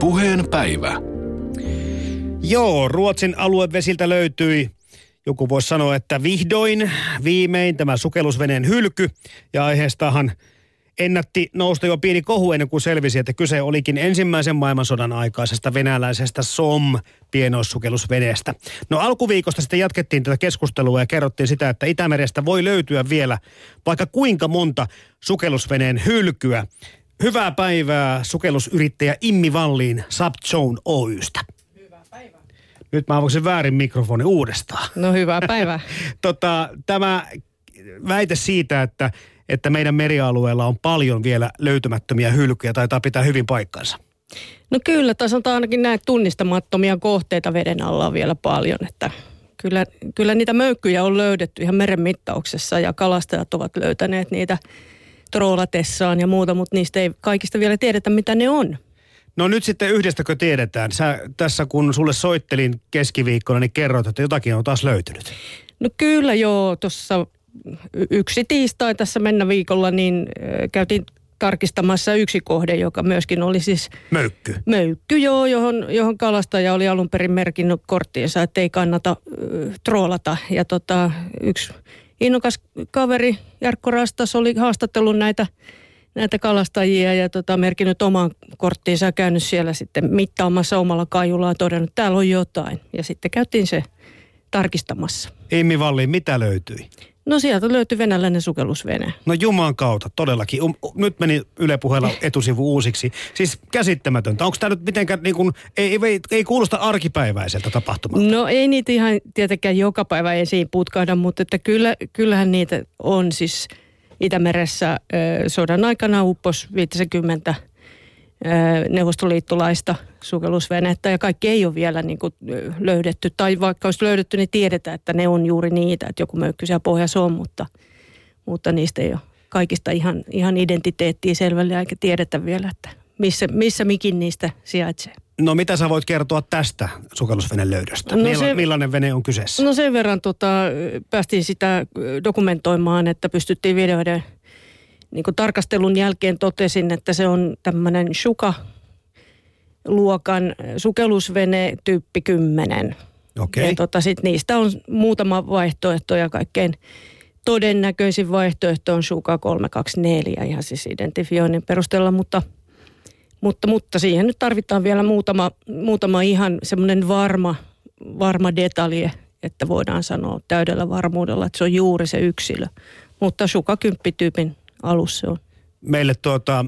Puheen päivä. Joo, Ruotsin aluevesiltä löytyi, joku voisi sanoa, että vihdoin, viimein tämä sukellusveneen hylky. Ja aiheestahan ennätti nousta jo pieni kohu ennen kuin selvisi, että kyse olikin ensimmäisen maailmansodan aikaisesta venäläisestä SOM pienoissukellusveneestä. No alkuviikosta sitten jatkettiin tätä keskustelua ja kerrottiin sitä, että Itämerestä voi löytyä vielä vaikka kuinka monta sukellusveneen hylkyä. Hyvää päivää sukellusyrittäjä Immi Valliin Subzone Oystä. Nyt mä avoisin väärin mikrofoni uudestaan. No hyvää päivää. tota, tämä väite siitä, että, että meidän merialueella on paljon vielä löytymättömiä hylkyjä, taitaa pitää hyvin paikkansa. No kyllä, on ainakin näitä tunnistamattomia kohteita veden alla on vielä paljon, että kyllä, kyllä niitä möykkyjä on löydetty ihan meren mittauksessa ja kalastajat ovat löytäneet niitä troolatessaan ja muuta, mutta niistä ei kaikista vielä tiedetä, mitä ne on. No nyt sitten yhdestäkö tiedetään? Sä tässä kun sulle soittelin keskiviikkona, niin kerroit, että jotakin on taas löytynyt. No kyllä joo, tuossa yksi tiistai tässä mennä viikolla, niin käytiin tarkistamassa yksi kohde, joka myöskin oli siis... Möykky. Möykky, joo, johon, johon kalastaja oli alun perin merkinnyt korttiinsa, että ei kannata äh, troolata. Ja tota, yksi innokas kaveri, Jarkko Rastas, oli haastattelun näitä, näitä kalastajia ja tota, merkinnyt omaan korttiinsa ja käynyt siellä sitten mittaamassa omalla kajulaan todennut, että täällä on jotain. Ja sitten käytiin se tarkistamassa. Immi Valli, mitä löytyi? No sieltä löytyi venäläinen sukellusvene. No Juman kautta, todellakin. Um, nyt meni Yle puheella etusivu uusiksi. Siis käsittämätöntä. Onko tämä nyt mitenkään, niin kuin, ei, ei, ei kuulosta arkipäiväiseltä tapahtumalta? No ei niitä ihan tietenkään joka päivä esiin putkahda, mutta että kyllä, kyllähän niitä on siis Itämeressä sodan aikana uppos 50 neuvostoliittolaista sukellusvenettä ja kaikki ei ole vielä niin kuin löydetty. Tai vaikka olisi löydetty, niin tiedetään, että ne on juuri niitä, että joku möykky siellä pohjassa on, mutta, mutta niistä ei ole kaikista ihan, ihan identiteettiä selvälle eikä tiedetä vielä, että missä, missä mikin niistä sijaitsee. No mitä sä voit kertoa tästä sukellusveneen löydöstä? No se, Millainen vene on kyseessä? No sen verran tota, päästiin sitä dokumentoimaan, että pystyttiin videoiden niin kuin tarkastelun jälkeen totesin, että se on tämmöinen Shuka luokan sukellusvene tyyppi 10. Okay. Ja tota, sit niistä on muutama vaihtoehto ja kaikkein todennäköisin vaihtoehto on Shuka 324 ihan siis identifioinnin perusteella, mutta, mutta, mutta siihen nyt tarvitaan vielä muutama, muutama ihan semmoinen varma, varma detalje, että voidaan sanoa täydellä varmuudella, että se on juuri se yksilö. Mutta Shuka 10 tyypin alussa on. Meille tuota,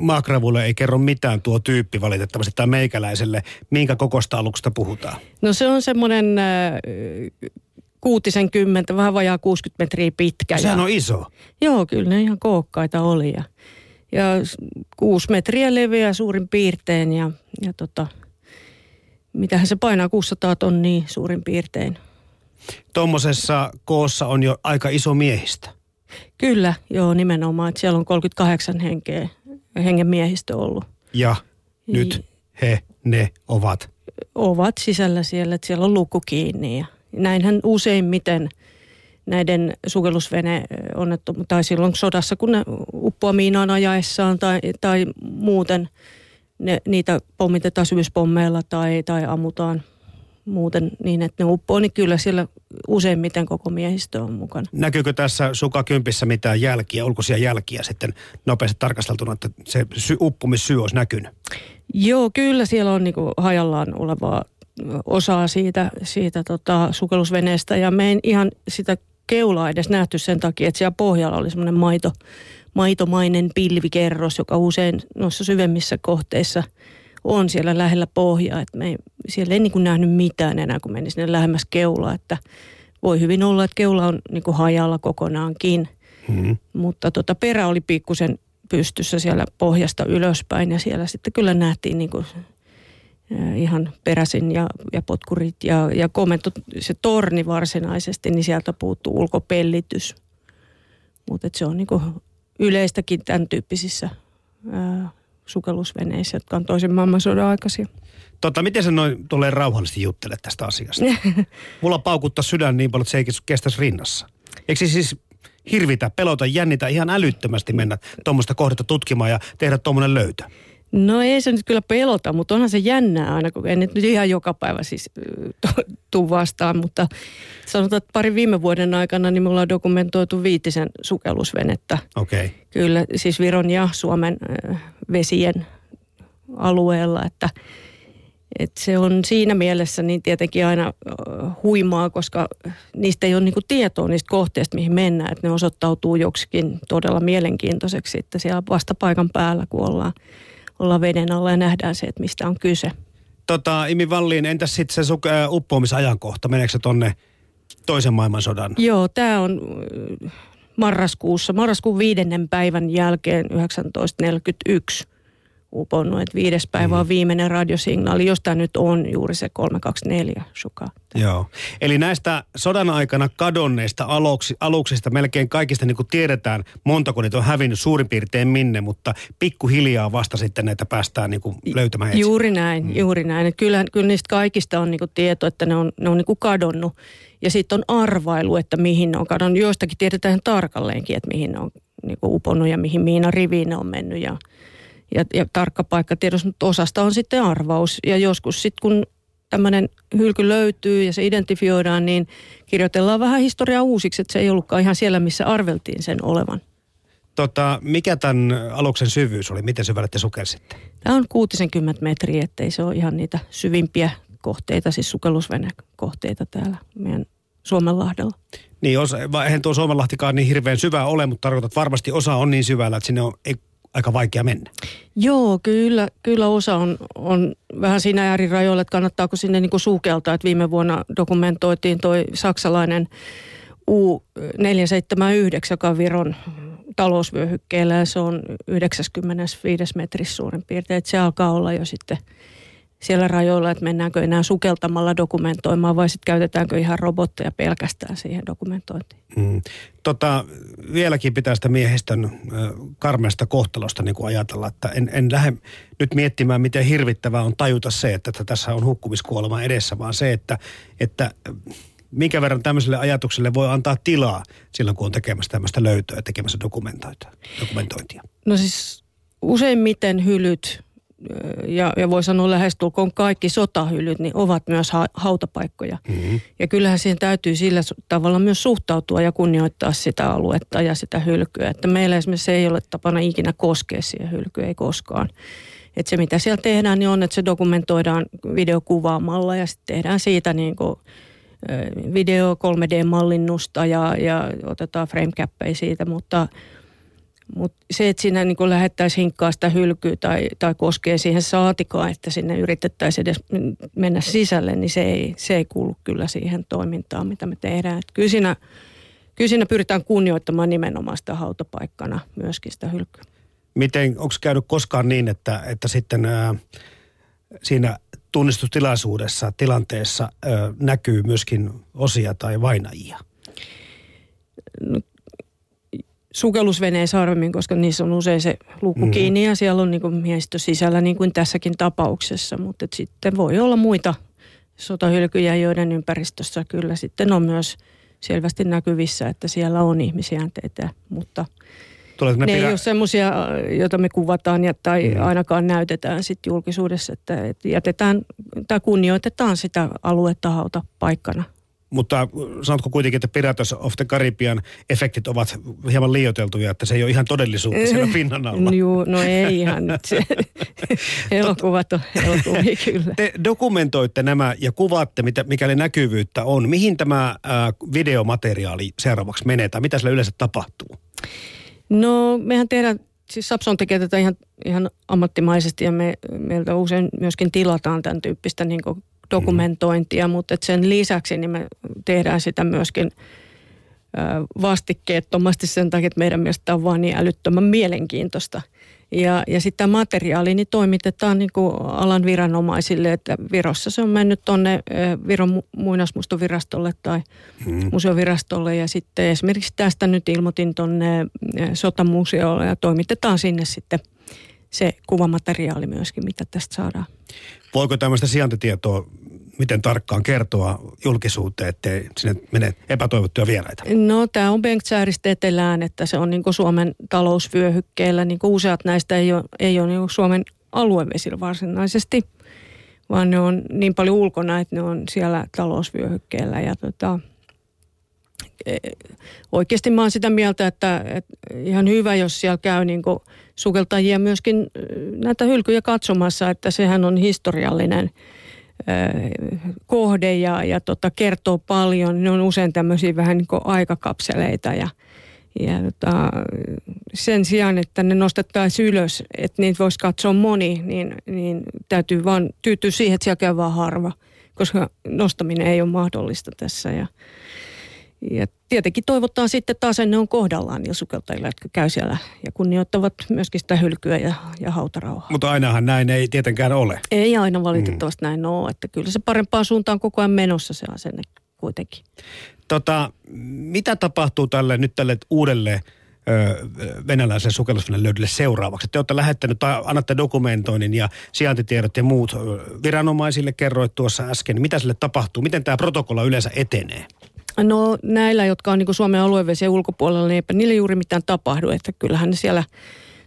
Makravulle ei kerro mitään tuo tyyppi valitettavasti tai meikäläiselle. Minkä kokosta aluksesta puhutaan? No se on semmoinen äh, kuutisen kymmentä, vähän vajaa 60 metriä pitkä. Sehän ja, on iso. Joo, kyllä ne ihan kookkaita oli. Ja, ja kuusi metriä leveä suurin piirtein ja, ja tota, mitähän se painaa, 600 tonnia suurin piirtein. Tuommoisessa koossa on jo aika iso miehistä. Kyllä, joo nimenomaan. Että siellä on 38 henkeä, hengen miehistö ollut. Ja nyt he, ne ovat? Ovat sisällä siellä, että siellä on luku kiinni. Ja näinhän useimmiten näiden sukellusvene onnettu, tai silloin sodassa, kun ne uppoa miinaan ajaessaan tai, tai muuten ne, niitä pommitetaan syvyyspommeilla tai, tai ammutaan – muuten niin, että ne uppoo, niin kyllä siellä useimmiten koko miehistö on mukana. Näkyykö tässä sukakympissä mitään jälkiä, ulkoisia jälkiä sitten nopeasti tarkasteltuna, että se sy- uppumissyy olisi näkynyt? Joo, kyllä siellä on niinku hajallaan olevaa osaa siitä, siitä tota sukellusveneestä ja me en ihan sitä keulaa edes nähty sen takia, että siellä pohjalla oli semmoinen maito, maitomainen pilvikerros, joka usein noissa syvemmissä kohteissa – on siellä lähellä pohjaa. Että me ei, siellä ei niin kuin nähnyt mitään enää, kun meni sinne lähemmäs keulaa. Että voi hyvin olla, että keula on niin kuin hajalla kokonaankin. Mm-hmm. Mutta tota, perä oli pikkusen pystyssä siellä pohjasta ylöspäin ja siellä sitten kyllä nähtiin niin kuin ihan peräsin ja, ja potkurit ja, ja komento, se torni varsinaisesti, niin sieltä puuttuu ulkopellitys. Mutta se on niin yleistäkin tämän tyyppisissä ää, sukellusveneissä, jotka on toisen maailmansodan aikaisia. Tota, miten sä noin tulee rauhallisesti juttelet tästä asiasta? Mulla paukuttaa sydän niin paljon, että se ei kestäisi rinnassa. Eikö siis hirvitä, pelota, jännitä ihan älyttömästi mennä tuommoista kohdetta tutkimaan ja tehdä tuommoinen löytö? No ei se nyt kyllä pelota, mutta onhan se jännää aina, kun en nyt ihan joka päivä siis tuu vastaan, mutta sanotaan, että pari viime vuoden aikana niin me ollaan dokumentoitu viitisen sukellusvenettä. Okei. Okay. Kyllä, siis Viron ja Suomen vesien alueella, että – et se on siinä mielessä niin tietenkin aina huimaa, koska niistä ei ole niinku tietoa niistä kohteista, mihin mennään. Että ne osoittautuu joksikin todella mielenkiintoiseksi että siellä vasta paikan päällä, kun ollaan, ollaan veden alla ja nähdään se, että mistä on kyse. Tota, Imi Valliin, entäs sitten se uppoamisajankohta? Meneekö se tonne toisen maailmansodan? Joo, tämä on marraskuussa, marraskuun viidennen päivän jälkeen 1941 uponnut, että viides päivä on mm. viimeinen radiosignaali, josta nyt on juuri se 324 suka. Joo, eli näistä sodan aikana kadonneista aluksi, aluksista melkein kaikista niin kuin tiedetään, montako niitä on hävinnyt suurin piirtein minne, mutta pikkuhiljaa vasta sitten näitä päästään niin kuin löytämään etsin. Juuri näin, mm. juuri näin. Että kyllä, kyllä niistä kaikista on niin kuin tieto, että ne on, ne on niin kuin kadonnut. Ja sitten on arvailu, että mihin ne on kadonnut. Joistakin tiedetään tarkalleenkin, että mihin ne on niin kuin uponnut ja mihin miina riviin ne on mennyt ja ja, ja tarkka paikkatiedos, mutta osasta on sitten arvaus. Ja joskus sitten kun tämmöinen hylky löytyy ja se identifioidaan, niin kirjoitellaan vähän historiaa uusiksi, että se ei ollutkaan ihan siellä, missä arveltiin sen olevan. Tota, mikä tämän aluksen syvyys oli? Miten syvälle te sukelsitte? Tämä on 60 metriä, ettei se ole ihan niitä syvimpiä kohteita, siis sukellusvenekohteita täällä meidän Suomenlahdella. Niin, osa, eihän tuo Suomenlahtikaan niin hirveän syvä ole, mutta tarkoitat varmasti osa on niin syvällä, että sinne on, ei aika vaikea mennä. Joo, kyllä, kyllä osa on, on vähän siinä äärirajoilla, että kannattaako sinne niin sukeltaa. Että viime vuonna dokumentoitiin toi saksalainen U479, joka on Viron talousvyöhykkeellä ja se on 95 metrissä suurin piirtein. Että se alkaa olla jo sitten – siellä rajoilla, että mennäänkö enää sukeltamalla dokumentoimaan vai sitten käytetäänkö ihan robotteja pelkästään siihen dokumentointiin. Mm. Tota, vieläkin pitää sitä miehistön äh, karmeasta kohtalosta niin kuin ajatella, että en, en lähde nyt miettimään, miten hirvittävää on tajuta se, että tässä on hukkumiskuolema edessä, vaan se, että, että minkä verran tämmöiselle ajatukselle voi antaa tilaa silloin, kun on tekemässä tämmöistä löytöä ja tekemässä dokumentointia. No siis useimmiten hylyt ja, ja voi sanoa lähestulkoon kaikki sotahylyt, niin ovat myös ha- hautapaikkoja. Mm-hmm. Ja kyllähän siihen täytyy sillä tavalla myös suhtautua ja kunnioittaa sitä aluetta ja sitä hylkyä. Että meillä esimerkiksi ei ole tapana ikinä koskea siihen hylkyä, ei koskaan. Että se mitä siellä tehdään, niin on, että se dokumentoidaan videokuvaamalla ja sitten tehdään siitä niin kuin video 3D-mallinnusta ja, ja otetaan framecappeja siitä, mutta – mutta se, että siinä niin lähettäisiin hinkkaa sitä hylkyä tai, tai koskee siihen saatikaan, että sinne yritettäisiin edes mennä sisälle, niin se ei, se ei kuulu kyllä siihen toimintaan, mitä me tehdään. Et kyllä, siinä, kyllä siinä pyritään kunnioittamaan nimenomaan sitä hautapaikkana myöskin sitä hylkyä. Miten, onko käynyt koskaan niin, että, että sitten ää, siinä tunnistustilaisuudessa, tilanteessa ää, näkyy myöskin osia tai vainajia? No, sukellusveneissä harvemmin, koska niissä on usein se luku mm. kiinni ja siellä on niin miehistö sisällä niin kuin tässäkin tapauksessa. Mutta sitten voi olla muita sotahylkyjä, joiden ympäristössä kyllä sitten on myös selvästi näkyvissä, että siellä on ihmisjäänteitä, mutta Tuleeko ne, ne pirä... ei ole semmoisia, joita me kuvataan ja, tai mm. ainakaan näytetään sitten julkisuudessa, että, että jätetään tai kunnioitetaan sitä aluetta hauta paikkana. Mutta sanotko kuitenkin, että Pirates of the Caribbean efektit ovat hieman liioiteltuja, että se ei ole ihan todellisuutta siellä pinnan alla? Joo, no ei ihan nyt se. Elokuvat on elokuvia kyllä. Te dokumentoitte nämä ja kuvaatte, mitä, mikäli näkyvyyttä on. Mihin tämä äh, videomateriaali seuraavaksi menee tai mitä sillä yleensä tapahtuu? No mehän tehdään, siis Sapson tekee tätä ihan, ihan ammattimaisesti ja me, meiltä usein myöskin tilataan tämän tyyppistä niin dokumentointia, mm. mutta sen lisäksi niin me tehdään sitä myöskin vastikkeettomasti sen takia, että meidän mielestä on vaan niin älyttömän mielenkiintoista. Ja, ja sitten tämä materiaali niin toimitetaan niin kuin alan viranomaisille, että Virossa se on mennyt tuonne Viron muinaismuistovirastolle tai mm. museovirastolle ja sitten esimerkiksi tästä nyt ilmoitin tuonne sotamuseolle ja toimitetaan sinne sitten se kuvamateriaali myöskin, mitä tästä saadaan. Voiko tämmöistä sijaintitietoa miten tarkkaan kertoa julkisuuteen, ettei sinne mene epätoivottuja vieraita? No tämä on Bengtsääristä etelään, että se on niin Suomen talousvyöhykkeellä. Niin useat näistä ei ole, ei ole niin Suomen aluevesillä varsinaisesti, vaan ne on niin paljon ulkona, että ne on siellä talousvyöhykkeellä. Ja tota, oikeasti mä oon sitä mieltä, että, että ihan hyvä, jos siellä käy niin sukeltajia myöskin näitä hylkyjä katsomassa, että sehän on historiallinen – kohde ja, ja tota, kertoo paljon. Ne on usein tämmöisiä vähän niin aikakapseleita ja, ja tota, sen sijaan, että ne nostettaisiin ylös, että niitä voisi katsoa moni, niin, niin täytyy vaan tyytyä siihen, että siellä käy vaan harva, koska nostaminen ei ole mahdollista tässä. Ja, ja tietenkin toivottaa sitten taas, että ne on kohdallaan niillä sukeltajilla, jotka käy siellä ja kunnioittavat myöskin sitä hylkyä ja, ja hautarauhaa. Mutta ainahan näin ei tietenkään ole. Ei aina valitettavasti mm. näin ole, että kyllä se parempaan suuntaan koko ajan menossa se asenne kuitenkin. Tota, mitä tapahtuu tälle nyt tälle uudelle venäläisen sukellusveneen löydölle seuraavaksi. Te olette lähettänyt tai annatte dokumentoinnin ja sijaintitiedot ja muut viranomaisille kerroit tuossa äsken. Mitä sille tapahtuu? Miten tämä protokolla yleensä etenee? No näillä, jotka on niin Suomen aluevesien ulkopuolella, niin eipä niille juuri mitään tapahdu. Että kyllähän ne siellä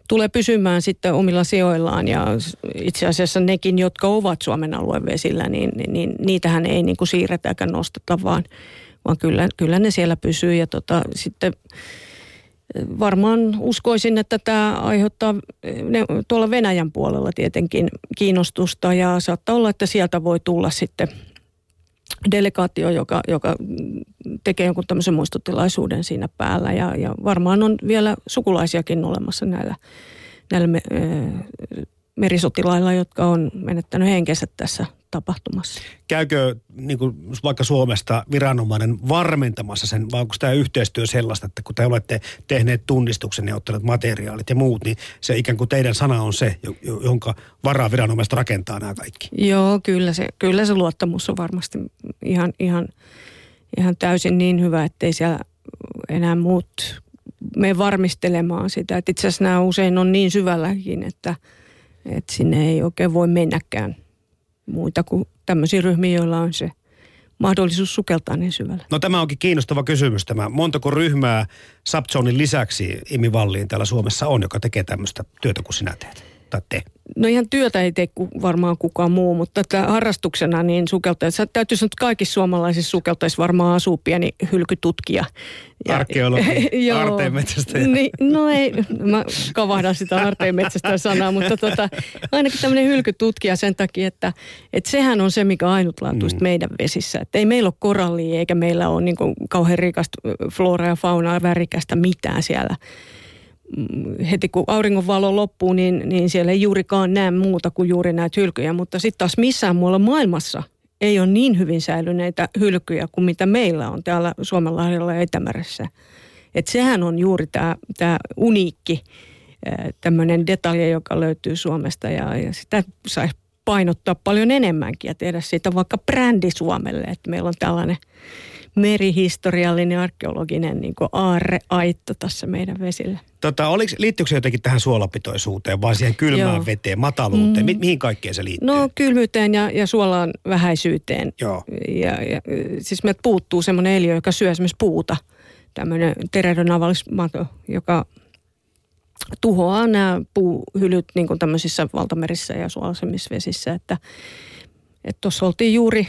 tulee pysymään sitten omilla sijoillaan. Ja itse asiassa nekin, jotka ovat Suomen aluevesillä, niin, niin, niin niitähän ei niin kuin siirretä eikä nosteta, vaan, vaan kyllä, kyllä ne siellä pysyy. Ja tota, sitten varmaan uskoisin, että tämä aiheuttaa ne, tuolla Venäjän puolella tietenkin kiinnostusta. Ja saattaa olla, että sieltä voi tulla sitten – delegaatio, joka, joka tekee jonkun tämmöisen muistotilaisuuden siinä päällä. Ja, ja varmaan on vielä sukulaisiakin olemassa näillä, näillä me, merisotilailla, jotka on menettänyt henkensä tässä tapahtumassa. Käykö niin kuin vaikka Suomesta viranomainen varmentamassa sen, vai onko tämä yhteistyö sellaista, että kun te olette tehneet tunnistuksen ja ottaneet materiaalit ja muut, niin se ikään kuin teidän sana on se, jonka varaa viranomaiset rakentaa nämä kaikki? Joo, kyllä se, kyllä se luottamus on varmasti ihan, ihan, ihan täysin niin hyvä, ettei siellä enää muut me varmistelemaan sitä. Että itse asiassa nämä usein on niin syvälläkin, että, että sinne ei oikein voi mennäkään – muita kuin tämmöisiä ryhmiä, joilla on se mahdollisuus sukeltaa niin syvällä. No tämä onkin kiinnostava kysymys tämä. Montako ryhmää Subzonin lisäksi Imi Valliin täällä Suomessa on, joka tekee tämmöistä työtä kuin sinä teet? Tai te? No ihan työtä ei tee varmaan kukaan muu, mutta tätä harrastuksena niin sukeltajat, täytyy sanoa, että kaikissa suomalaisissa sukeltajissa varmaan asuu pieni hylkytutkija. Arkeologi, aarteenmetsästäjä. Niin, no ei, mä kavahdan sitä aarteenmetsästäjä sanaa, mutta tota, ainakin tämmöinen hylkytutkija sen takia, että, että sehän on se, mikä ainutlaatuista mm. meidän vesissä. Että ei meillä ole korallia eikä meillä ole niin kauhean rikasta flora ja faunaa värikästä mitään siellä heti kun auringonvalo loppuu, niin, niin siellä ei juurikaan näe muuta kuin juuri näitä hylkyjä. Mutta sitten taas missään muualla maailmassa ei ole niin hyvin säilyneitä hylkyjä kuin mitä meillä on täällä Suomenlahdella ja Etämeressä. Et sehän on juuri tämä uniikki tämmöinen detalje, joka löytyy Suomesta ja, ja sitä saisi painottaa paljon enemmänkin ja tehdä siitä vaikka brändi Suomelle, että meillä on tällainen merihistoriallinen arkeologinen niin aarreaitto tässä meidän vesillä. Tota, oliko, liittyykö se jotenkin tähän suolapitoisuuteen vai siihen kylmään Joo. veteen, mataluuteen? Mm. Mi- mihin kaikkeen se liittyy? No kylmyyteen ja, ja suolaan vähäisyyteen. Joo. Ja, ja, siis meiltä puuttuu semmoinen eliö, joka syö esimerkiksi puuta. Tämmöinen teredonavalismato, joka tuhoaa nämä puuhylyt niin kuin tämmöisissä valtamerissä ja suolaisemmissa vesissä. Että tuossa oltiin juuri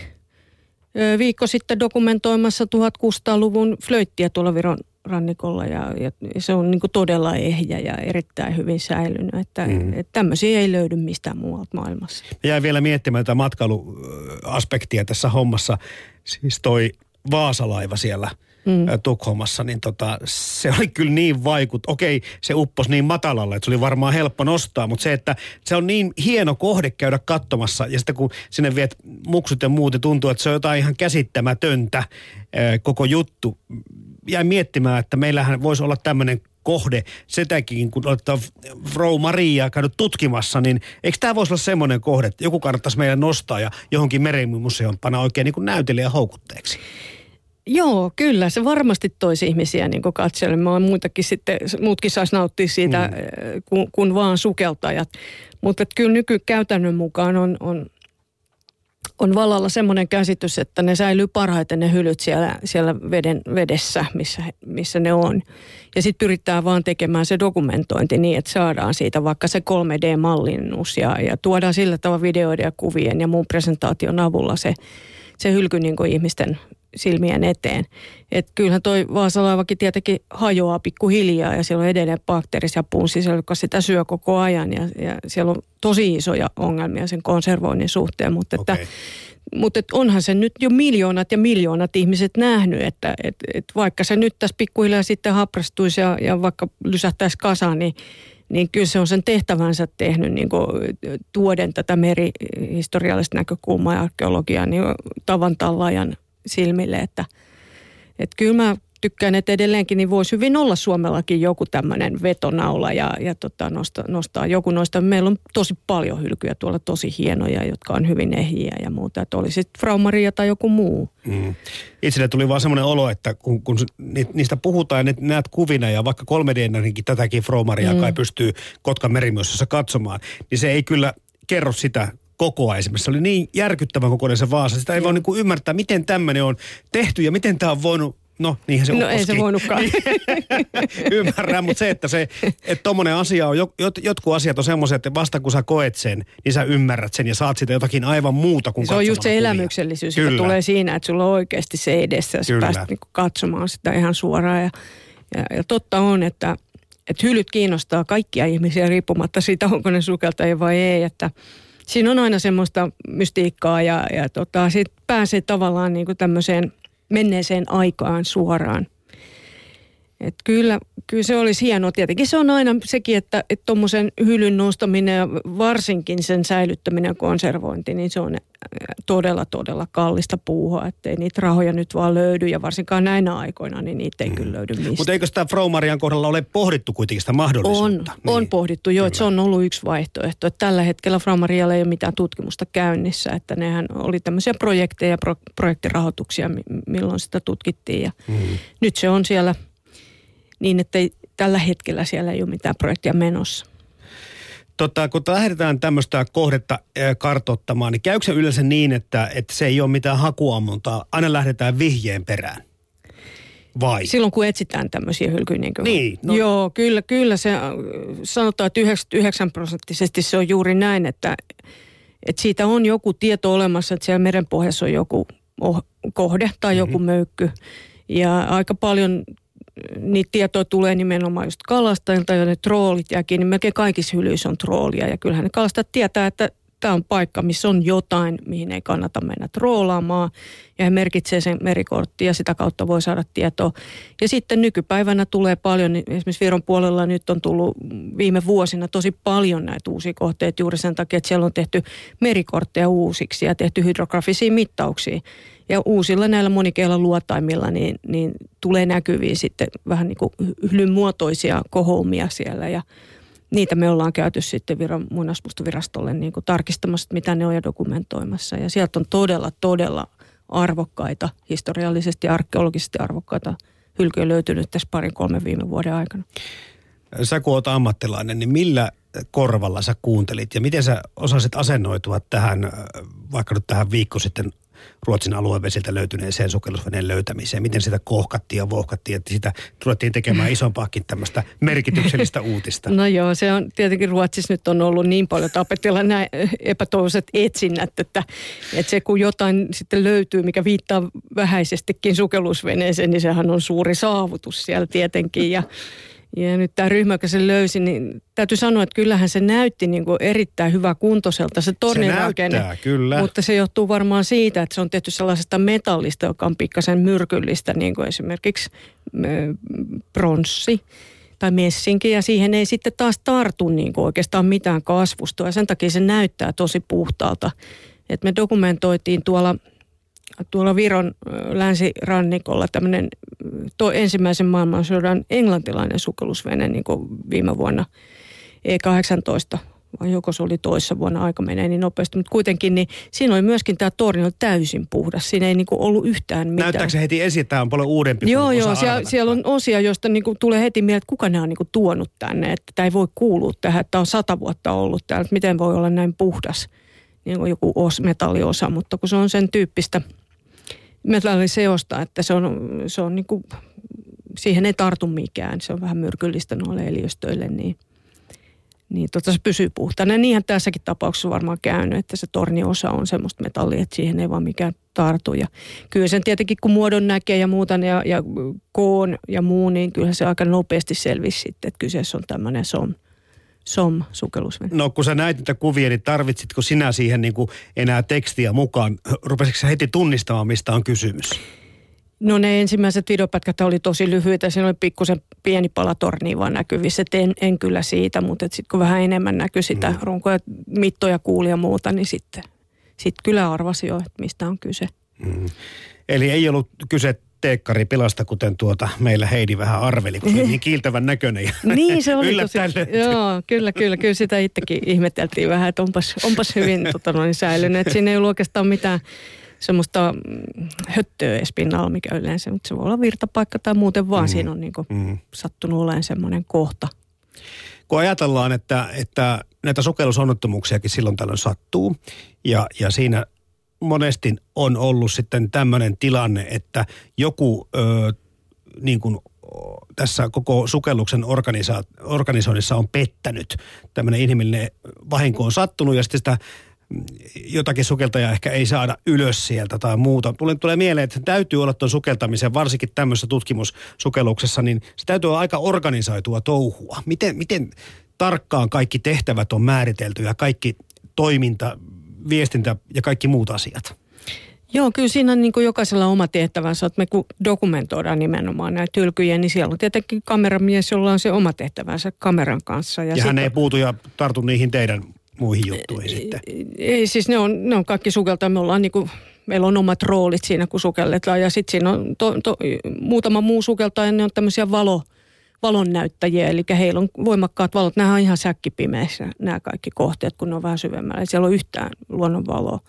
viikko sitten dokumentoimassa 1600-luvun flöittiä tuolla Viron rannikolla ja, ja se on niin todella ehjä ja erittäin hyvin säilynyt. Että, mm. että tämmöisiä ei löydy mistään muualta maailmassa. Jäin vielä miettimään tätä matkailuaspektia tässä hommassa. Siis toi Vaasalaiva siellä – mm. Tukholmassa, niin tota, se oli kyllä niin vaikut. Okei, se uppos niin matalalle, että se oli varmaan helppo nostaa, mutta se, että se on niin hieno kohde käydä katsomassa ja sitten kun sinne viet muksut ja muut, niin tuntuu, että se on jotain ihan käsittämätöntä koko juttu. Jäin miettimään, että meillähän voisi olla tämmöinen kohde, sitäkin kun ottaa Frau Maria käynyt tutkimassa, niin eikö tämä voisi olla semmoinen kohde, että joku kannattaisi meidän nostaa ja johonkin merimuseon panna oikein niin kuin näytelijä houkutteeksi? Joo, kyllä. Se varmasti toisi ihmisiä niin katselemaan. Muitakin sitten, muutkin saisi nauttia siitä, mm. kun, kun vaan sukeltajat. Mutta kyllä nykykäytännön mukaan on, on on vallalla semmoinen käsitys, että ne säilyy parhaiten ne hylyt siellä, siellä veden, vedessä, missä, missä ne on. Ja sitten pyritään vaan tekemään se dokumentointi niin, että saadaan siitä vaikka se 3D-mallinnus ja, ja tuodaan sillä tavalla videoiden ja kuvien ja muun presentaation avulla se, se hylky niin ihmisten silmien eteen. Et kyllähän toi Vaasalaivakin tietenkin hajoaa pikkuhiljaa ja siellä on edelleen bakteerisia punssisia, joka sitä syö koko ajan ja, ja siellä on tosi isoja ongelmia sen konservoinnin suhteen, mutta okay. että mutta et onhan se nyt jo miljoonat ja miljoonat ihmiset nähnyt, että et, et vaikka se nyt tässä pikkuhiljaa sitten haprastuisi ja, ja vaikka lysähtäisi kasaan, niin, niin kyllä se on sen tehtävänsä tehnyt niin tuoden tätä merihistoriallista näkökulmaa ja arkeologiaa niin tavan tallajan silmille, että, että kyllä mä tykkään, että edelleenkin niin voisi hyvin olla Suomellakin joku tämmöinen vetonaula ja, ja tota, nostaa, nostaa joku noista. Meillä on tosi paljon hylkyjä tuolla, tosi hienoja, jotka on hyvin ehjiä ja muuta. Että olisi Fraumaria tai joku muu. Mm. Itselle tuli vaan semmoinen olo, että kun, kun niistä puhutaan ja näet kuvina ja vaikka 3 d tätäkin Fraumaria mm. kai pystyy Kotkan merimyössä katsomaan, niin se ei kyllä kerro sitä kokoa esimerkiksi. Se oli niin järkyttävän kokoinen se vaasa. Sitä ei voi niin ymmärtää, miten tämmöinen on tehty ja miten tämä on voinut No, niinhän se No ei se voinutkaan. Ymmärrän, mutta se, että se, että tommonen asia on, jot, jotkut asiat on semmoisia, että vasta kun sä koet sen, niin sä ymmärrät sen ja saat sitä jotakin aivan muuta kuin Se on just se kuvia. elämyksellisyys, Kyllä. joka tulee siinä, että sulla on oikeasti se edessä ja sä pääset niin katsomaan sitä ihan suoraan. Ja, ja, ja totta on, että, että hylyt kiinnostaa kaikkia ihmisiä riippumatta siitä, onko ne sukeltajia vai ei, että – siinä on aina semmoista mystiikkaa ja, ja tota, sit pääsee tavallaan niin kuin tämmöiseen menneeseen aikaan suoraan. Et kyllä, kyllä se olisi hienoa. Tietenkin se on aina sekin, että tuommoisen hylyn nostaminen ja varsinkin sen säilyttäminen ja konservointi, niin se on äh, todella, todella kallista puuhaa, ettei niitä rahoja nyt vaan löydy ja varsinkaan näinä aikoina, niin niitä ei mm. kyllä löydy mistä. Mutta eikö sitä Fromarian kohdalla ole pohdittu kuitenkin sitä mahdollisuutta? On, niin. on pohdittu jo, että se on ollut yksi vaihtoehto. Että tällä hetkellä Fromarialla ei ole mitään tutkimusta käynnissä, että nehän oli tämmöisiä projekteja ja pro, projektirahoituksia, milloin sitä tutkittiin ja mm. nyt se on siellä – niin että tällä hetkellä siellä ei ole mitään projektia menossa. Tota, kun lähdetään tämmöistä kohdetta kartottamaan, niin käykö se yleensä niin, että, että se ei ole mitään hakuammuntaa, aina lähdetään vihjeen perään? Vai? Silloin kun etsitään tämmöisiä hylkyjä. Niin, niin no. Joo, kyllä, kyllä se sanotaan, että 99 prosenttisesti se on juuri näin, että, että siitä on joku tieto olemassa, että siellä merenpohjassa on joku oh, kohde tai joku mm-hmm. möykky. Ja aika paljon niitä tietoja tulee nimenomaan just kalastajilta, ja ne troolit jää kiinni. Melkein kaikissa hylyissä on troolia ja kyllähän ne kalastajat tietää, että tämä on paikka, missä on jotain, mihin ei kannata mennä troolaamaan. Ja he merkitsee sen merikortti ja sitä kautta voi saada tietoa. Ja sitten nykypäivänä tulee paljon, niin esimerkiksi Viron puolella nyt on tullut viime vuosina tosi paljon näitä uusia kohteita juuri sen takia, että siellä on tehty merikortteja uusiksi ja tehty hydrografisia mittauksia. Ja uusilla näillä monikeilla luotaimilla niin, niin tulee näkyviin sitten vähän niin kuin muotoisia kohoumia siellä ja niitä me ollaan käyty sitten Viron muinaspustovirastolle niin kuin tarkistamassa, mitä ne on ja dokumentoimassa. Ja sieltä on todella, todella arvokkaita, historiallisesti ja arkeologisesti arvokkaita hylkyjä löytynyt tässä parin kolmen viime vuoden aikana. Sä kun oot ammattilainen, niin millä korvalla sä kuuntelit ja miten sä osasit asennoitua tähän, vaikka nyt tähän viikko sitten Ruotsin aluevesiltä löytyneeseen sukellusveneen löytämiseen? Miten sitä kohkattiin ja vohkattiin, että sitä ruvettiin tekemään isompaakin tämmöistä merkityksellistä uutista? No joo, se on tietenkin Ruotsissa nyt on ollut niin paljon tapetilla nämä epätoivoiset etsinnät, että, että se kun jotain sitten löytyy, mikä viittaa vähäisestikin sukellusveneeseen, niin sehän on suuri saavutus siellä tietenkin ja ja nyt tämä ryhmä, joka se löysi, niin täytyy sanoa, että kyllähän se näytti niin kuin erittäin hyvä kuntoiselta se tornin se rakenne. Näyttää, kyllä. Mutta se johtuu varmaan siitä, että se on tehty sellaisesta metallista, joka on pikkasen myrkyllistä, niin kuin esimerkiksi pronssi tai messinki, ja siihen ei sitten taas tartu niin kuin oikeastaan mitään kasvustoa, ja sen takia se näyttää tosi puhtaalta. Et me dokumentoitiin tuolla tuolla Viron länsirannikolla tämmöinen to, ensimmäisen maailmansodan englantilainen sukellusvene niin kuin viime vuonna E18 vai joko se oli toissa vuonna, aika menee niin nopeasti, mutta kuitenkin niin siinä oli myöskin tämä torni oli täysin puhdas, siinä ei niin kuin ollut yhtään mitään. Näyttääkö se heti esiin, tämä on paljon uudempi Joo, joo, siellä, siellä on osia, joista niin kuin tulee heti mieleen, että kuka nämä on niin kuin tuonut tänne, että tämä ei voi kuulua tähän, että tämä on sata vuotta ollut täällä, että miten voi olla näin puhdas. niin kuin joku os, metalliosa, mutta kun se on sen tyyppistä metalliseosta, että se on, se on niin kuin, siihen ei tartu mikään. Se on vähän myrkyllistä noille eliöstöille, niin, niin tota se pysyy puhtaana. Ja niinhän tässäkin tapauksessa varmaan käynyt, että se torniosa on semmoista metallia, että siihen ei vaan mikään tartu. Ja kyllä sen tietenkin kun muodon näkee ja muuta ja, ja koon ja muu, niin kyllä se aika nopeasti selvisi sitten, että kyseessä on tämmöinen som, SOM-sukellusvene. No kun sä näit niitä kuvia, niin tarvitsitko sinä siihen niin kuin enää tekstiä mukaan? Rupesitko heti tunnistamaan, mistä on kysymys? No ne ensimmäiset videopätkät oli tosi lyhyitä. Siinä oli pikkusen pieni pala tornia vaan näkyvissä. Et en, en kyllä siitä, mutta sitten kun vähän enemmän näkyi sitä mm. runkoja, mittoja kuuli ja muuta, niin sitten sit kyllä arvasi jo, että mistä on kyse. Mm. Eli ei ollut kyse teekkari pilasta, kuten tuota meillä Heidi vähän arveli, kun se niin kiiltävän näköinen. niin se oli tosi. Joo, kyllä, kyllä. Kyllä sitä itsekin ihmeteltiin vähän, että onpas, onpas hyvin tota noin, säilynyt. Että siinä ei ollut oikeastaan mitään semmoista mm, höttöä edes pinnalla, mikä yleensä, mutta se voi olla virtapaikka tai muuten vaan. Mm. Siinä on niin kuin mm. sattunut olemaan semmoinen kohta. Kun ajatellaan, että, että näitä sukellusonnettomuuksiakin silloin tällöin sattuu ja, ja siinä monesti on ollut sitten tämmöinen tilanne, että joku ö, niin kuin tässä koko sukelluksen organisa- organisoinnissa on pettänyt. Tämmöinen inhimillinen vahinko on sattunut ja sitten sitä mm, jotakin sukeltajaa ehkä ei saada ylös sieltä tai muuta. Tulee, tulee mieleen, että täytyy olla tuon sukeltamisen, varsinkin tämmöisessä tutkimussukelluksessa, niin se täytyy olla aika organisoitua touhua. Miten, miten tarkkaan kaikki tehtävät on määritelty ja kaikki toiminta viestintä ja kaikki muut asiat? Joo, kyllä siinä on niin kuin jokaisella oma tehtävänsä, että me kun dokumentoidaan nimenomaan näitä hylkyjä, niin siellä on tietenkin kameramies, jolla on se oma tehtävänsä kameran kanssa. Ja, ja hän ei puutu ja tartu niihin teidän muihin juttuihin sitten? Ei, siis ne on, ne on kaikki sukelta. Me ollaan niin kuin, meillä on omat roolit siinä, kun sukelletaan. Ja sitten siinä on to, to, muutama muu sukeltaja, ne on tämmöisiä valo, valonnäyttäjiä, eli heillä on voimakkaat valot. Nämä on ihan säkkipimeissä nämä kaikki kohteet, kun ne on vähän syvemmällä. Ei siellä on yhtään luonnonvaloa.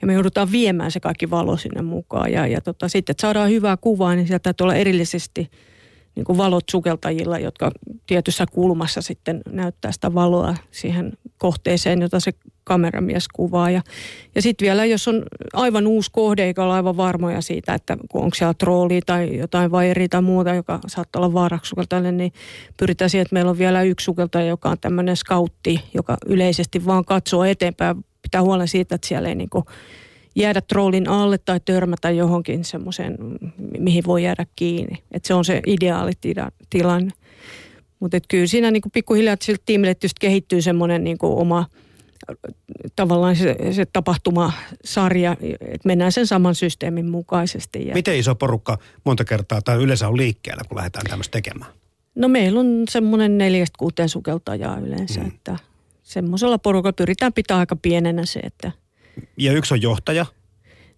Ja me joudutaan viemään se kaikki valo sinne mukaan. Ja, ja tota, sitten, että saadaan hyvää kuvaa, niin sieltä täytyy olla erillisesti niin kuin valot sukeltajilla, jotka tietyssä kulmassa sitten näyttää sitä valoa siihen kohteeseen, jota se kameramies kuvaa. Ja, ja sitten vielä, jos on aivan uusi kohde, eikä ole aivan varmoja siitä, että onko siellä trooli tai jotain vaieri tai muuta, joka saattaa olla vaaraksi niin pyritään siihen, että meillä on vielä yksi sukeltaja, joka on tämmöinen scoutti, joka yleisesti vaan katsoo eteenpäin, pitää huolen siitä, että siellä ei niin kuin jäädä trollin alle tai törmätä johonkin semmoiseen, mihin voi jäädä kiinni. Että se on se ideaali tilanne. Mutta kyllä siinä niinku pikkuhiljaa sille tiimille kehittyy semmoinen niinku oma tavallaan se, se tapahtumasarja, että mennään sen saman systeemin mukaisesti. Ja... Miten iso porukka monta kertaa tai yleensä on liikkeellä, kun lähdetään tämmöistä tekemään? No meillä on semmoinen neljästä kuuteen sukeltajaa yleensä, mm. että semmoisella porukalla pyritään pitää aika pienenä se, että... Ja yksi on johtaja?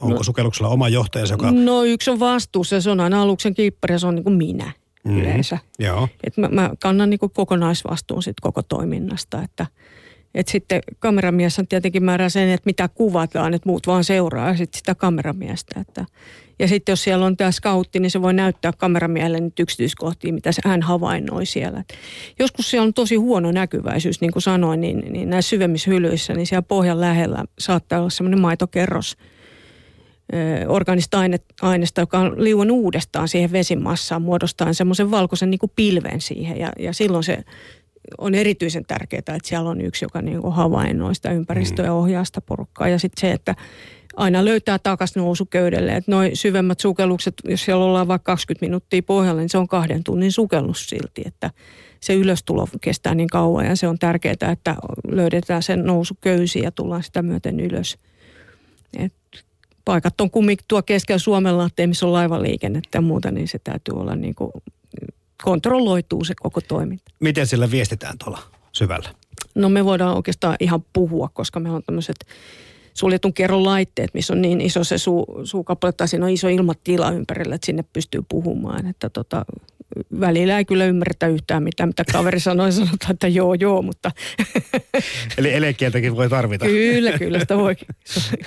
Onko no, sukelluksella oma johtaja, joka... No yksi on vastuussa, se on aina aluksen kiippari ja se on niin kuin minä mm, yleensä. Joo. Et mä, mä kannan niin kuin kokonaisvastuun sit koko toiminnasta, että et sitten kameramies on tietenkin määrää sen, että mitä kuvataan, että muut vaan seuraa sitten sitä kameramiestä. Että. Ja sitten jos siellä on tämä scoutti, niin se voi näyttää kameramiehelle nyt yksityiskohtia, mitä hän havainnoi siellä. Et joskus siellä on tosi huono näkyväisyys, niin kuin sanoin, niin, niin näissä syvemmissä hylyissä, niin siellä pohjan lähellä saattaa olla semmoinen maitokerros – organista aineesta, joka on liuon uudestaan siihen vesimassaan muodostaen semmoisen valkoisen niin kuin pilven siihen. Ja, ja silloin se on erityisen tärkeää, että siellä on yksi, joka niin kuin havainnoi sitä ympäristöä ja mm. ohjaa sitä porukkaa. Ja sitten se, että aina löytää takaisin nousuköydelle. Että noin syvemmät sukellukset, jos siellä ollaan vaikka 20 minuuttia pohjalla, niin se on kahden tunnin sukellus silti, että se ylöstulo kestää niin kauan ja se on tärkeää, että löydetään sen nousuköysi ja tullaan sitä myöten ylös. Et paikat on kumminkin tuo keskellä Suomen lahteen, missä on laivaliikennettä ja muuta, niin se täytyy olla niin kuin, kontrolloituu se koko toiminta. Miten sillä viestitään tuolla syvällä? No me voidaan oikeastaan ihan puhua, koska meillä on tämmöiset suljetun kerron laitteet, missä on niin iso se suu, suukappale, tai siinä on iso ilmatila ympärillä, että sinne pystyy puhumaan. Että tota, välillä ei kyllä ymmärretä yhtään mitään, mitä kaveri sanoi, sanotaan, että joo, joo, mutta... Eli elekieltäkin voi tarvita. Kyllä, kyllä, sitä voi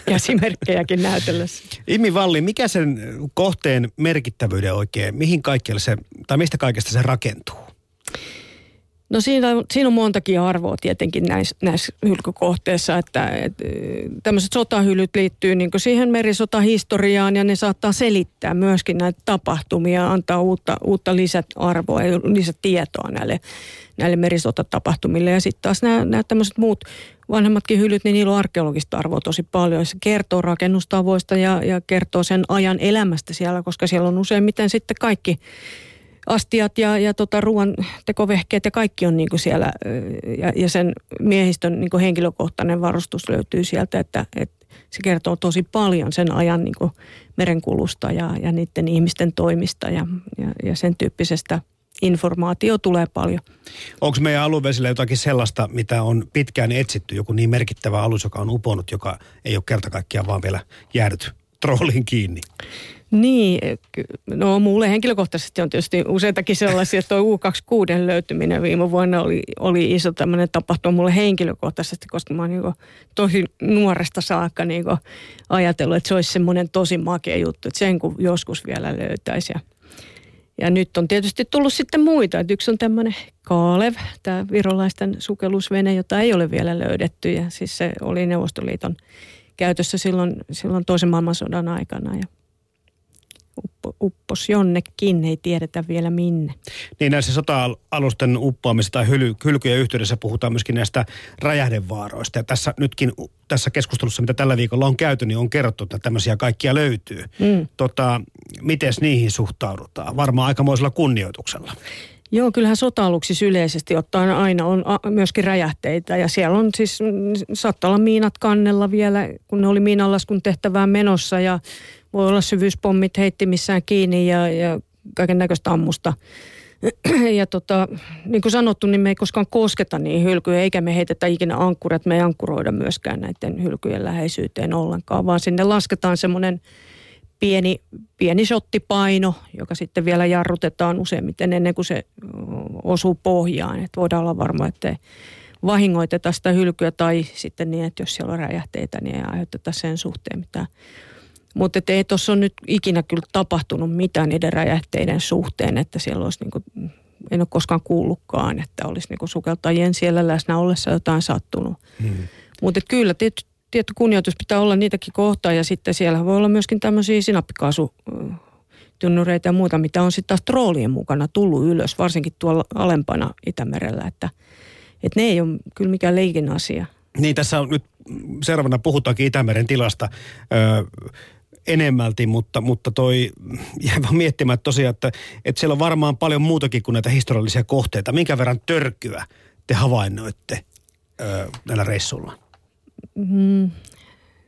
käsimerkkejäkin näytellä. Imi Valli, mikä sen kohteen merkittävyyden oikein, mihin kaikkialle se, tai mistä kaikesta se rakentuu? No siinä, siinä on montakin arvoa tietenkin näissä, näissä hylkykohteissa, että, että tämmöiset sotahylyt liittyy niin siihen merisotahistoriaan ja ne saattaa selittää myöskin näitä tapahtumia, antaa uutta, uutta lisäarvoa ja lisätietoa näille, näille merisotatapahtumille. Ja sitten taas nämä, nämä tämmöiset muut vanhemmatkin hylyt, niin niillä on arkeologista arvoa tosi paljon. Se kertoo rakennustavoista ja, ja kertoo sen ajan elämästä siellä, koska siellä on useimmiten sitten kaikki astiat ja, ja tota, ruoan tekovehkeet ja kaikki on niinku siellä ja, ja sen miehistön niinku henkilökohtainen varustus löytyy sieltä, että, että se kertoo tosi paljon sen ajan niinku merenkulusta ja, ja niiden ihmisten toimista ja, ja, ja sen tyyppisestä informaatio tulee paljon. Onko meidän aluevesillä jotakin sellaista, mitä on pitkään etsitty, joku niin merkittävä alus, joka on uponut, joka ei ole kerta kaikkiaan vaan vielä jäänyt trollin kiinni? Niin, no mulle henkilökohtaisesti on tietysti useitakin sellaisia, että tuo U26 löytyminen viime vuonna oli, oli iso tämmöinen tapahtuma mulle henkilökohtaisesti, koska mä oon niin tosi nuoresta saakka niin ajatellut, että se olisi semmoinen tosi makea juttu, että sen kun joskus vielä löytäisi. Ja, ja nyt on tietysti tullut sitten muita, että yksi on tämmöinen Kaalev, tämä virolaisten sukellusvene, jota ei ole vielä löydetty ja siis se oli Neuvostoliiton käytössä silloin, silloin toisen maailmansodan aikana ja uppo, uppos jonnekin, ei tiedetä vielä minne. Niin näissä sota-alusten uppoamisesta tai hyly, hylkyjen yhteydessä puhutaan myöskin näistä räjähdevaaroista. Ja tässä nytkin tässä keskustelussa, mitä tällä viikolla on käyty, niin on kerrottu, että tämmöisiä kaikkia löytyy. Mm. Tota, Miten niihin suhtaudutaan? Varmaan aikamoisella kunnioituksella. Joo, kyllähän sota-aluksissa yleisesti ottaen aina on myöskin räjähteitä ja siellä on siis, saattaa olla miinat kannella vielä, kun ne oli miinanlaskun tehtävään menossa ja voi olla syvyyspommit heittimissään kiinni ja, ja kaiken näköistä ammusta. Ja tota, niin kuin sanottu, niin me ei koskaan kosketa niin hylkyjä, eikä me heitetä ikinä ankkurat, me ei ankkuroida myöskään näiden hylkyjen läheisyyteen ollenkaan, vaan sinne lasketaan semmoinen pieni, pieni shottipaino, joka sitten vielä jarrutetaan useimmiten ennen kuin se osuu pohjaan. Että voidaan olla varma, että vahingoiteta sitä hylkyä tai sitten niin, että jos siellä on räjähteitä, niin ei aiheuteta sen suhteen mitään mutta ei tuossa ole nyt ikinä kyllä tapahtunut mitään niiden räjähteiden suhteen, että siellä olisi niin kuin, en ole koskaan kuullutkaan, että olisi niin kuin sukeltajien siellä läsnä ollessa jotain sattunut. Hmm. Mutta kyllä tietty, tietty kunnioitus pitää olla niitäkin kohtaa ja sitten siellä voi olla myöskin tämmöisiä sinappikaasu tynnyreitä ja muuta, mitä on sitten taas troolien mukana tullut ylös, varsinkin tuolla alempana Itämerellä, että, että ne ei ole kyllä mikään leikin asia. Niin, tässä on nyt seuraavana puhutaankin Itämeren tilasta. Öö, enemmälti, mutta, mutta toi jäi vaan miettimään että tosiaan, että, että siellä on varmaan paljon muutakin kuin näitä historiallisia kohteita. Minkä verran törkyä te havainnoitte ö, näillä reissulla? Mm.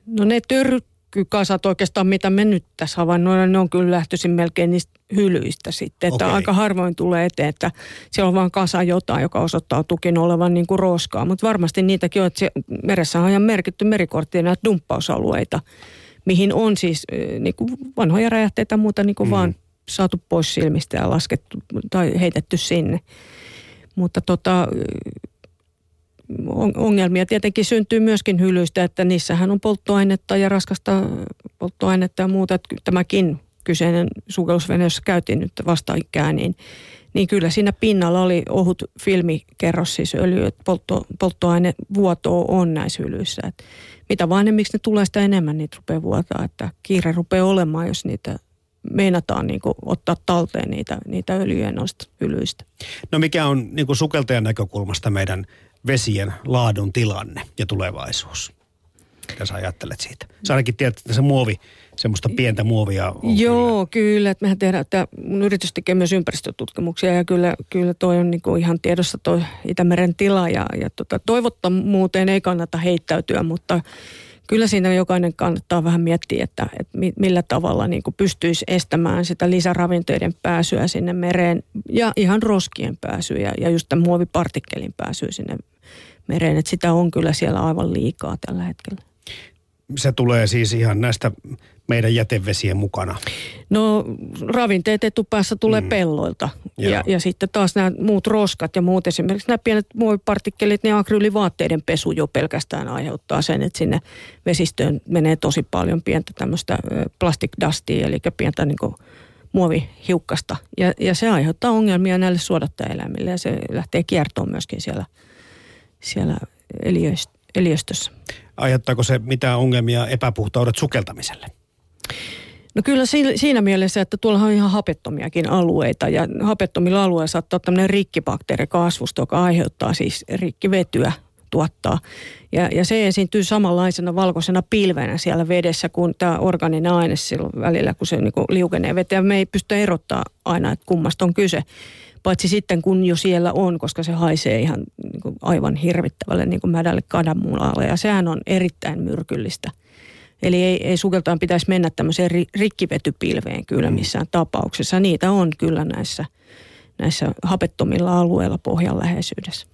No ne törkkykasat oikeastaan, mitä me nyt tässä havainnoidaan, ne on kyllä lähtöisin melkein niistä hylyistä sitten. Että okay. aika harvoin tulee eteen, että siellä on vaan kasa jotain, joka osoittaa tukin olevan niin kuin roskaa. Mutta varmasti niitäkin on, että meressä on ihan merkitty merikorttia näitä dumppausalueita mihin on siis niin kuin vanhoja räjähteitä ja muuta niin kuin mm. vaan saatu pois silmistä ja laskettu tai heitetty sinne. Mutta tota, ongelmia tietenkin syntyy myöskin hylyistä, että niissähän on polttoainetta ja raskasta polttoainetta ja muuta. Tämäkin kyseinen sukellusvene, jossa käytiin nyt vastaikään, niin, niin kyllä siinä pinnalla oli ohut filmikerros, siis öljy, että poltto, polttoainevuotoa on näissä hylyissä. Että mitä vanhemmiksi ne tulee, sitä enemmän niitä rupeaa vuotaa, että kiire rupeaa olemaan, jos niitä meinataan niin kuin ottaa talteen niitä, niitä öljyjä noista ylyistä. No mikä on niin kuin sukeltajan näkökulmasta meidän vesien laadun tilanne ja tulevaisuus? Mitä sä ajattelet siitä? Sä ainakin tiedät, että se muovi semmoista pientä muovia on Joo, kyllä. kyllä että mehän tehdään, että mun yritys tekee myös ympäristötutkimuksia ja kyllä, kyllä toi on niinku ihan tiedossa toi Itämeren tila ja, ja tota, toivottamuuteen ei kannata heittäytyä, mutta kyllä siinä jokainen kannattaa vähän miettiä, että, että millä tavalla niin pystyisi estämään sitä lisäravinteiden pääsyä sinne mereen ja ihan roskien pääsyä ja just tämän muovipartikkelin pääsyä sinne mereen. Että sitä on kyllä siellä aivan liikaa tällä hetkellä. Se tulee siis ihan näistä meidän jätevesien mukana? No ravinteet etupäässä tulee mm. pelloilta. Ja, ja sitten taas nämä muut roskat ja muut, esimerkiksi nämä pienet muovipartikkelit, niin akryylivaatteiden pesu jo pelkästään aiheuttaa sen, että sinne vesistöön menee tosi paljon pientä tämmöistä plastic dustia, eli pientä niin kuin muovihiukkasta. Ja, ja se aiheuttaa ongelmia näille suodattajaeläimille ja se lähtee kiertoon myöskin siellä, siellä eliöstössä. Aiheuttaako se mitään ongelmia epäpuhtaudet sukeltamiselle? No kyllä siinä mielessä, että tuolla on ihan hapettomiakin alueita ja hapettomilla alueilla saattaa olla tämmöinen rikkibakteerikasvusto, joka aiheuttaa siis rikkivetyä tuottaa. Ja, ja se esiintyy samanlaisena valkoisena pilvenä siellä vedessä kuin tämä organinen aine silloin välillä, kun se niin liukenee veteen. Me ei pysty erottaa aina, että kummasta on kyse. Paitsi sitten kun jo siellä on, koska se haisee ihan niin kuin aivan hirvittävälle niin kuin mädälle kananmunalle. Ja sehän on erittäin myrkyllistä. Eli ei, ei sukeltaan pitäisi mennä tämmöiseen rikkivetypilveen kyllä mm. missään tapauksessa. Niitä on kyllä näissä – näissä hapettomilla alueilla pohjan läheisyydessä.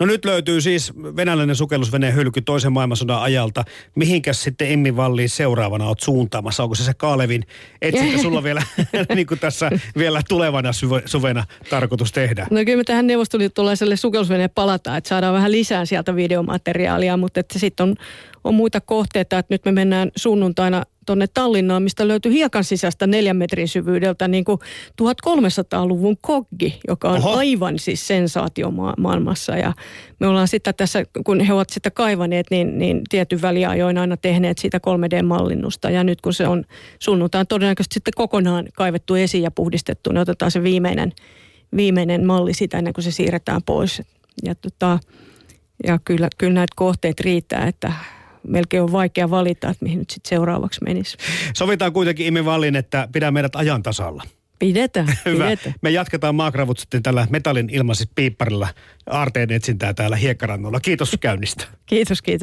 No nyt löytyy siis venäläinen sukellusveneen hylky toisen maailmansodan ajalta. Mihinkäs sitten Emmi Valliin seuraavana olet suuntaamassa? Onko se se Kaalevin etsintä sulla vielä niin kuin tässä vielä tulevana suvena tarkoitus tehdä? No kyllä me tähän neuvostoliittolaiselle sukellusveneen palataan, että saadaan vähän lisää sieltä videomateriaalia, mutta sitten on, on muita kohteita, että nyt me mennään sunnuntaina tuonne Tallinnaan, mistä löytyy hiekan sisästä neljän metrin syvyydeltä niin kuin 1300-luvun koggi, joka on Oho. aivan siis sensaatio ma- maailmassa. Ja me ollaan sitten tässä, kun he ovat sitä kaivaneet, niin, niin tietyn väliajoin aina tehneet siitä 3D-mallinnusta. Ja nyt kun se on sunnuntaan todennäköisesti sitten kokonaan kaivettu esiin ja puhdistettu, niin otetaan se viimeinen, viimeinen malli sitä ennen kuin se siirretään pois. Ja, tota, ja kyllä, kyllä näitä kohteet riittää, että melkein on vaikea valita, että mihin nyt sitten seuraavaksi menisi. Sovitaan kuitenkin Imi Vallin, että pidä meidät ajan tasalla. Pidetään, Hyvä. pidetään. Me jatketaan maakravut sitten tällä metallin ilmaisissa piipparilla aarteen etsintää täällä Hiekkarannolla. Kiitos käynnistä. kiitos, kiitos.